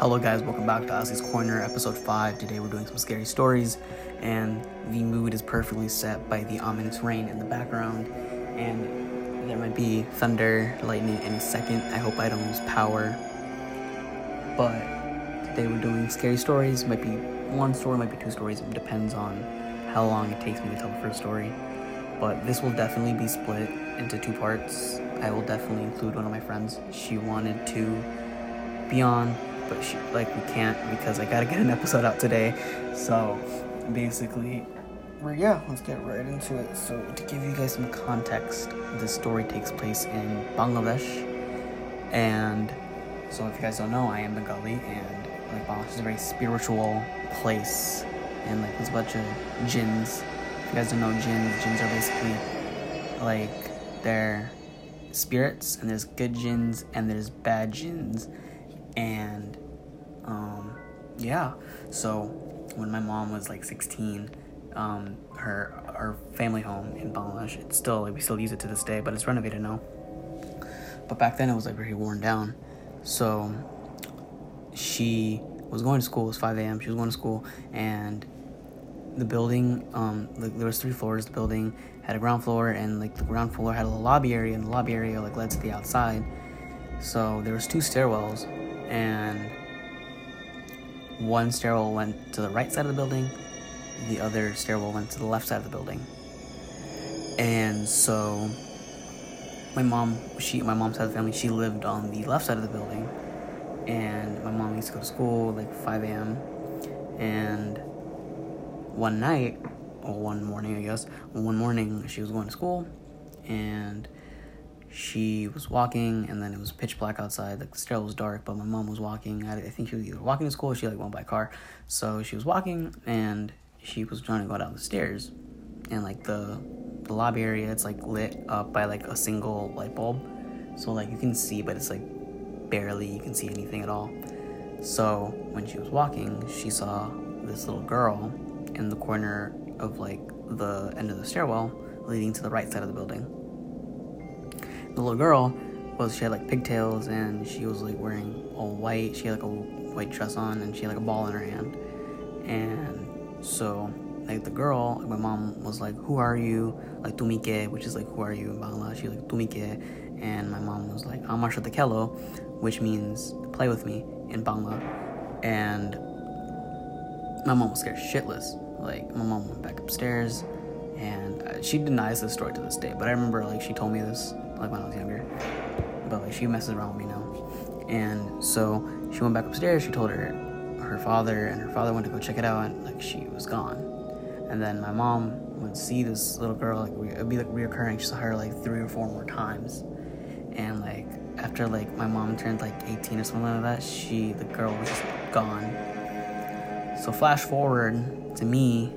Hello, guys, welcome back to Ozzy's Corner, episode 5. Today we're doing some scary stories, and the mood is perfectly set by the ominous rain in the background. And there might be thunder, lightning any second. I hope I don't lose power. But today we're doing scary stories. Might be one story, might be two stories. It depends on how long it takes me to tell the first story. But this will definitely be split into two parts. I will definitely include one of my friends. She wanted to be on, but she like we can't because I gotta get an episode out today. So basically, we're yeah, let's get right into it. So to give you guys some context, the story takes place in Bangladesh, and so if you guys don't know, I am Bengali, and like Bangladesh is a very spiritual place, and like there's a bunch of jinns. If you guys don't know jinns, jinns are basically like they're spirits, and there's good jinns and there's bad jinns and um, yeah. So when my mom was like 16 um, her our family home in Bangladesh it's still like we still use it to this day but it's renovated now. But back then it was like very worn down. So she was going to school it was 5 a.m she was going to school and the building um like there was three floors the building had a ground floor and like the ground floor had a lobby area and the lobby area like led to the outside. So there was two stairwells and one stairwell went to the right side of the building, the other stairwell went to the left side of the building. And so my mom, she, my mom's side of the family, she lived on the left side of the building, and my mom used to go to school like 5 a.m. And one night, or one morning, I guess, one morning she was going to school, and she was walking and then it was pitch black outside. Like the stairwell was dark but my mom was walking. I, I think she was either walking to school or she like went by car. So she was walking and she was trying to go down the stairs. And like the the lobby area it's like lit up by like a single light bulb. So like you can see but it's like barely you can see anything at all. So when she was walking she saw this little girl in the corner of like the end of the stairwell leading to the right side of the building the little girl was she had like pigtails and she was like wearing all white. She had like a white dress on and she had like a ball in her hand. And so like the girl, my mom was like, "Who are you?" Like tumike, which is like "Who are you?" in Bangla. She was like tumike, and my mom was like "Amasha kelo," which means "play with me" in Bangla. And my mom was scared shitless. Like my mom went back upstairs, and uh, she denies this story to this day. But I remember like she told me this like when I was younger. But like she messes around with me now. And so she went back upstairs, she told her her father and her father went to go check it out and like she was gone. And then my mom would see this little girl like re- it'd be like reoccurring. She saw her like three or four more times. And like after like my mom turned like 18 or something like that, she the girl was just gone. So flash forward to me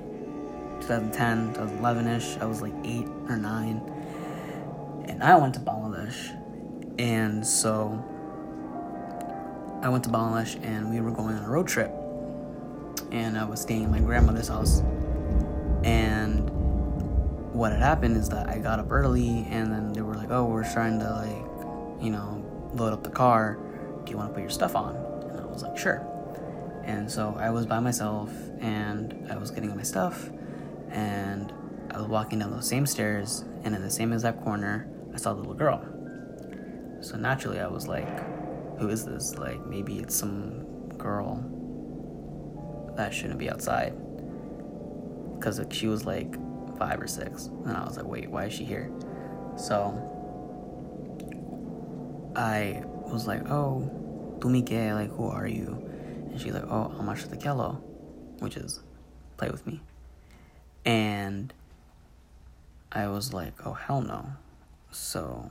2010, 2011ish, I was like 8 or 9 and I went to Bangladesh, and so I went to Bangladesh, and we were going on a road trip, and I was staying in my grandmother's house, and what had happened is that I got up early, and then they were like, "Oh, we're trying to like, you know, load up the car. Do you want to put your stuff on?" And I was like, "Sure." And so I was by myself, and I was getting my stuff, and I was walking down those same stairs, and in the same exact corner, I saw the little girl. So naturally, I was like, who is this? Like, maybe it's some girl that shouldn't be outside. Because she was like five or six. And I was like, wait, why is she here? So I was like, oh, Tumike, like, who are you? And she's like, oh, Amash the Kello, which is play with me. And I was like, oh, hell no. So,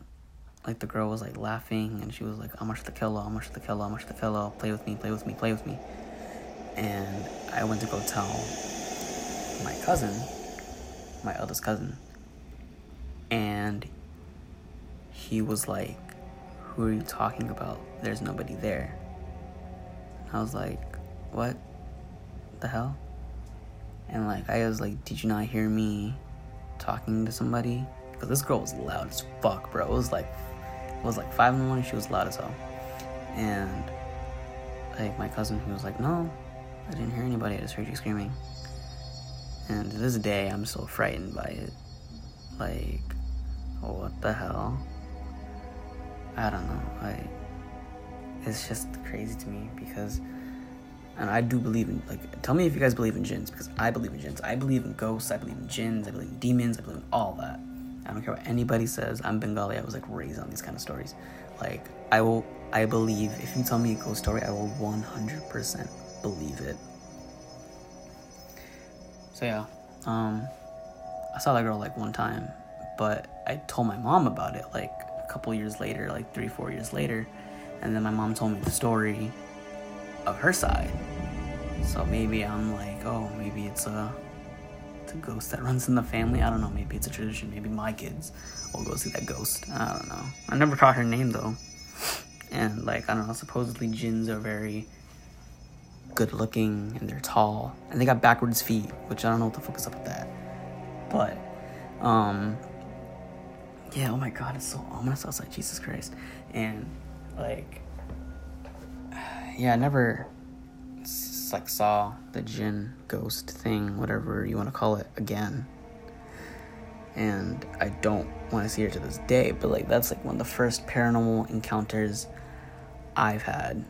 like the girl was like laughing and she was like, "How much the kilo? How much the kilo? How much the kilo? Play with me, play with me, play with me." And I went to go tell my cousin, my eldest cousin, and he was like, "Who are you talking about? There's nobody there." I was like, "What? The hell?" And like I was like, "Did you not hear me talking to somebody?" Cause this girl was loud as fuck, bro. It was like, it was like five in the morning. She was loud as hell, and like my cousin who was like, no, I didn't hear anybody. I just heard you screaming. And to this day, I'm still frightened by it. Like, what the hell? I don't know. I. It's just crazy to me because, and I do believe in like. Tell me if you guys believe in jinns because I believe in jinns. I believe in ghosts. I believe in jinns. I believe in demons. I believe in all that. I don't care what anybody says. I'm Bengali. I was like raised on these kind of stories. Like I will. I believe if you tell me a ghost story, I will 100% believe it. So yeah, um, I saw that girl like one time, but I told my mom about it like a couple years later, like three, four years later, and then my mom told me the story of her side. So maybe I'm like, oh, maybe it's a, it's a ghost that runs in the family. I don't know. Maybe it's a tradition. Maybe my kids will go see that ghost. I don't know. I never caught her name though. And like I don't know. Supposedly jinns are very good looking and they're tall and they got backwards feet, which I don't know what the fuck is up with that. But, um, yeah, oh my god, it's so ominous outside, Jesus Christ. And, like, yeah, I never like saw the jinn ghost thing, whatever you want to call it, again. And I don't want to see her to this day, but like that's like one of the first paranormal encounters I've had.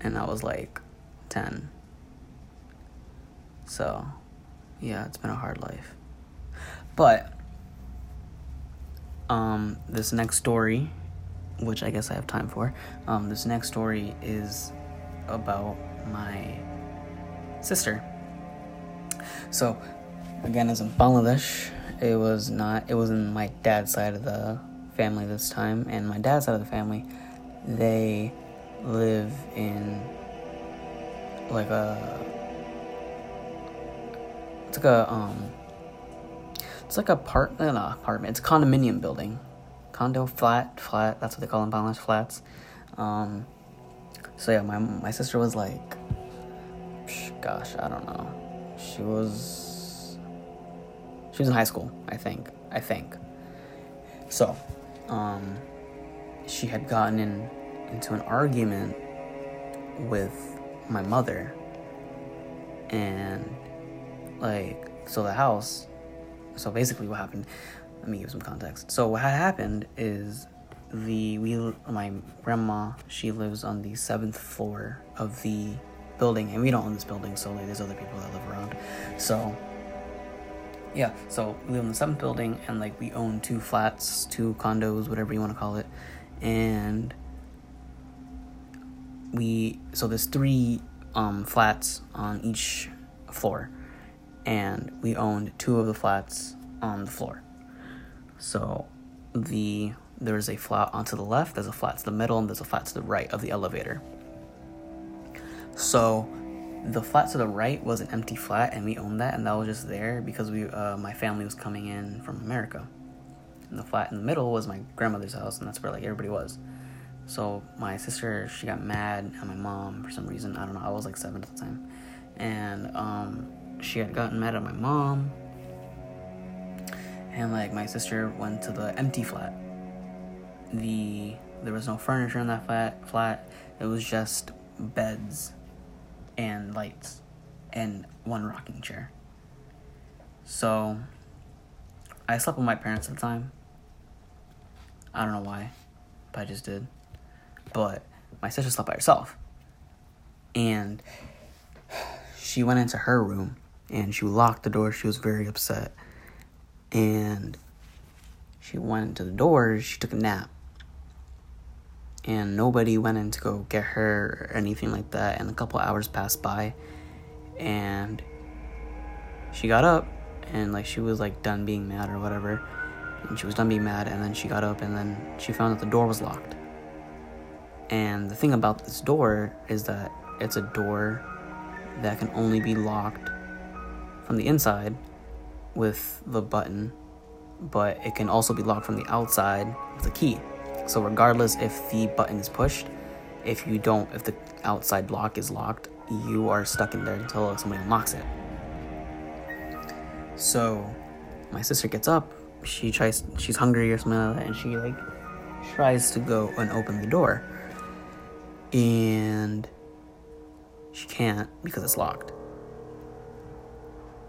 And I was like 10. So, yeah, it's been a hard life. But, um, this next story, which I guess I have time for, um, this next story is about my sister. So, again, as in Bangladesh, it was not, it was in my dad's side of the family this time, and my dad's side of the family, they live in like a it's like a um it's like a part not apartment it's a condominium building condo flat flat that's what they call them Bangladesh flats. Um so yeah my my sister was like gosh I don't know. She was she was in high school I think I think. So um she had gotten in into an argument with my mother. And like so the house so basically what happened let me give some context. So what had happened is the we my grandma she lives on the seventh floor of the building and we don't own this building so like there's other people that live around so yeah so we live in the seventh building and like we own two flats two condos whatever you want to call it and we so there's three um, flats on each floor, and we owned two of the flats on the floor. So the there's a flat onto the left, there's a flat to the middle, and there's a flat to the right of the elevator. So the flat to the right was an empty flat, and we owned that, and that was just there because we uh, my family was coming in from America. And the flat in the middle was my grandmother's house, and that's where like everybody was. So my sister, she got mad at my mom for some reason. I don't know. I was like seven at the time, and um, she had gotten mad at my mom. And like my sister went to the empty flat. The there was no furniture in that flat. Flat. It was just beds, and lights, and one rocking chair. So, I slept with my parents at the time. I don't know why, but I just did. But my sister slept by herself. And she went into her room and she locked the door. She was very upset. And she went into the door, she took a nap. And nobody went in to go get her or anything like that. And a couple hours passed by. And she got up and like she was like done being mad or whatever. And she was done being mad and then she got up and then she found that the door was locked. And the thing about this door is that it's a door that can only be locked from the inside with the button, but it can also be locked from the outside with a key. So regardless if the button is pushed, if you don't, if the outside lock is locked, you are stuck in there until somebody unlocks it. So my sister gets up, she tries, she's hungry or something like that, and she like tries to go and open the door and she can't because it's locked.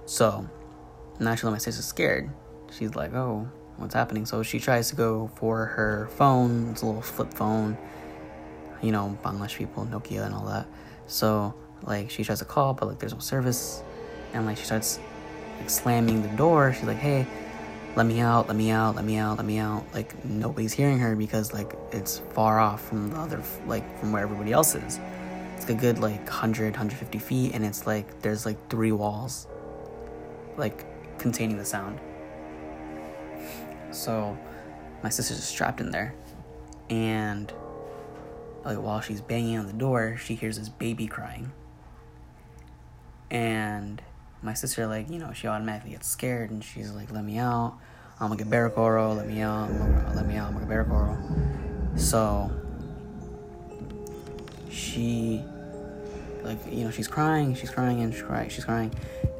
So, naturally, my sister's scared. She's like, oh, what's happening? So she tries to go for her phone. It's a little flip phone. You know, Bangladesh people, Nokia and all that. So, like, she tries to call, but, like, there's no service. And, like, she starts, like, slamming the door. She's like, hey, let me out, let me out, let me out, let me out. Like, nobody's hearing her because, like, it's far off from the other, like, from where everybody else is. It's a good, like, 100, 150 feet, and it's, like, there's, like, three walls, like, containing the sound. So, my sister's just trapped in there. And, like, while she's banging on the door, she hears this baby crying. And my sister, like, you know, she automatically gets scared and she's like, let me out. I'm gonna get Baracoro, let me out, gonna, let me out, I'm gonna get Baracoro. So, she, like, you know, she's crying, she's crying, and she's crying, she's crying.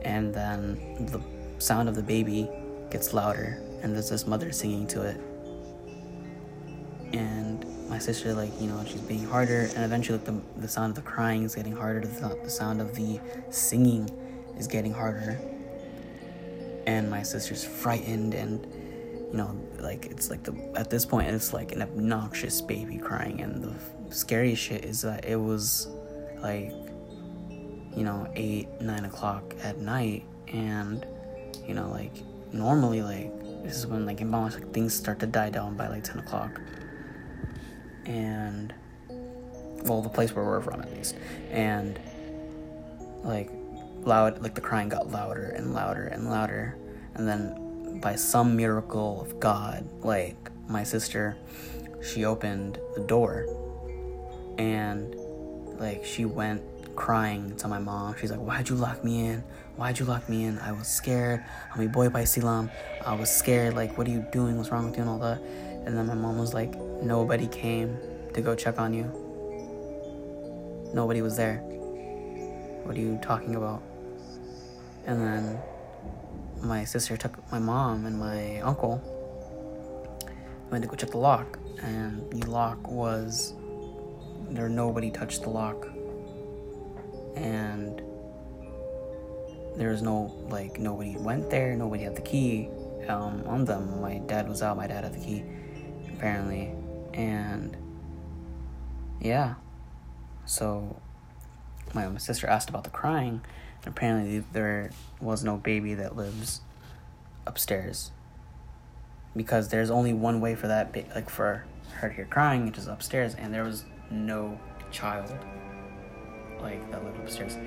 And then the sound of the baby gets louder, and there's this mother singing to it. And my sister, like, you know, she's being harder, and eventually, like, the, the sound of the crying is getting harder, the, the sound of the singing is getting harder. And my sister's frightened and you know like it's like the at this point it's like an obnoxious baby crying. And the scariest shit is that it was like you know eight nine o'clock at night. And you know like normally like this is when like in Bangladesh like, things start to die down by like 10 o'clock. And well the place where we're from at least. And like loud like the crying got louder and louder and louder. And then by some miracle of god like my sister she opened the door. And like she went crying to my mom. She's like why'd you lock me in? Why'd you lock me in? I was scared. I'm a boy by silam i was scared. Like what are you doing? What's wrong with you? And all that. And then my mom was like nobody came to go check on you. Nobody was there. What are you talking about? And then my sister took my mom and my uncle went to go check the lock, and the lock was there. Nobody touched the lock, and there was no like nobody went there. Nobody had the key um, on them. My dad was out. My dad had the key, apparently, and yeah. So my, sister asked about the crying apparently there was no baby that lives upstairs because there's only one way for that like for her to hear crying which is upstairs and there was no child like that lived upstairs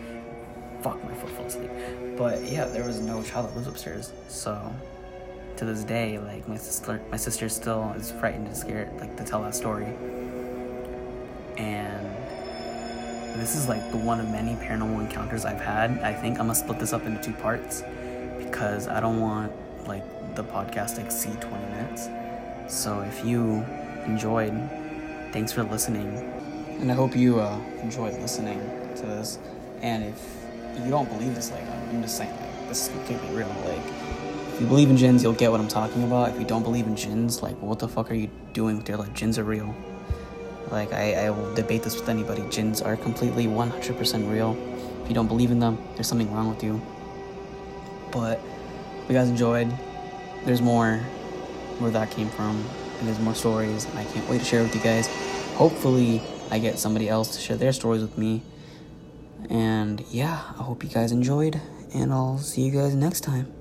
fuck my foot fell asleep but yeah there was no child that lives upstairs so to this day like my sister my sister still is frightened and scared like to tell that story and this is like the one of many paranormal encounters I've had. I think I'm gonna split this up into two parts because I don't want like the podcast to exceed 20 minutes. So if you enjoyed, thanks for listening. And I hope you uh, enjoyed listening to this. And if you don't believe this, like I'm just saying, like this is completely real. Like if you believe in jinns, you'll get what I'm talking about. If you don't believe in jinns, like what the fuck are you doing with your like jinns are real? Like, I, I will debate this with anybody. Jinns are completely 100% real. If you don't believe in them, there's something wrong with you. But if you guys enjoyed, there's more where that came from, and there's more stories, and I can't wait to share with you guys. Hopefully, I get somebody else to share their stories with me. And yeah, I hope you guys enjoyed, and I'll see you guys next time.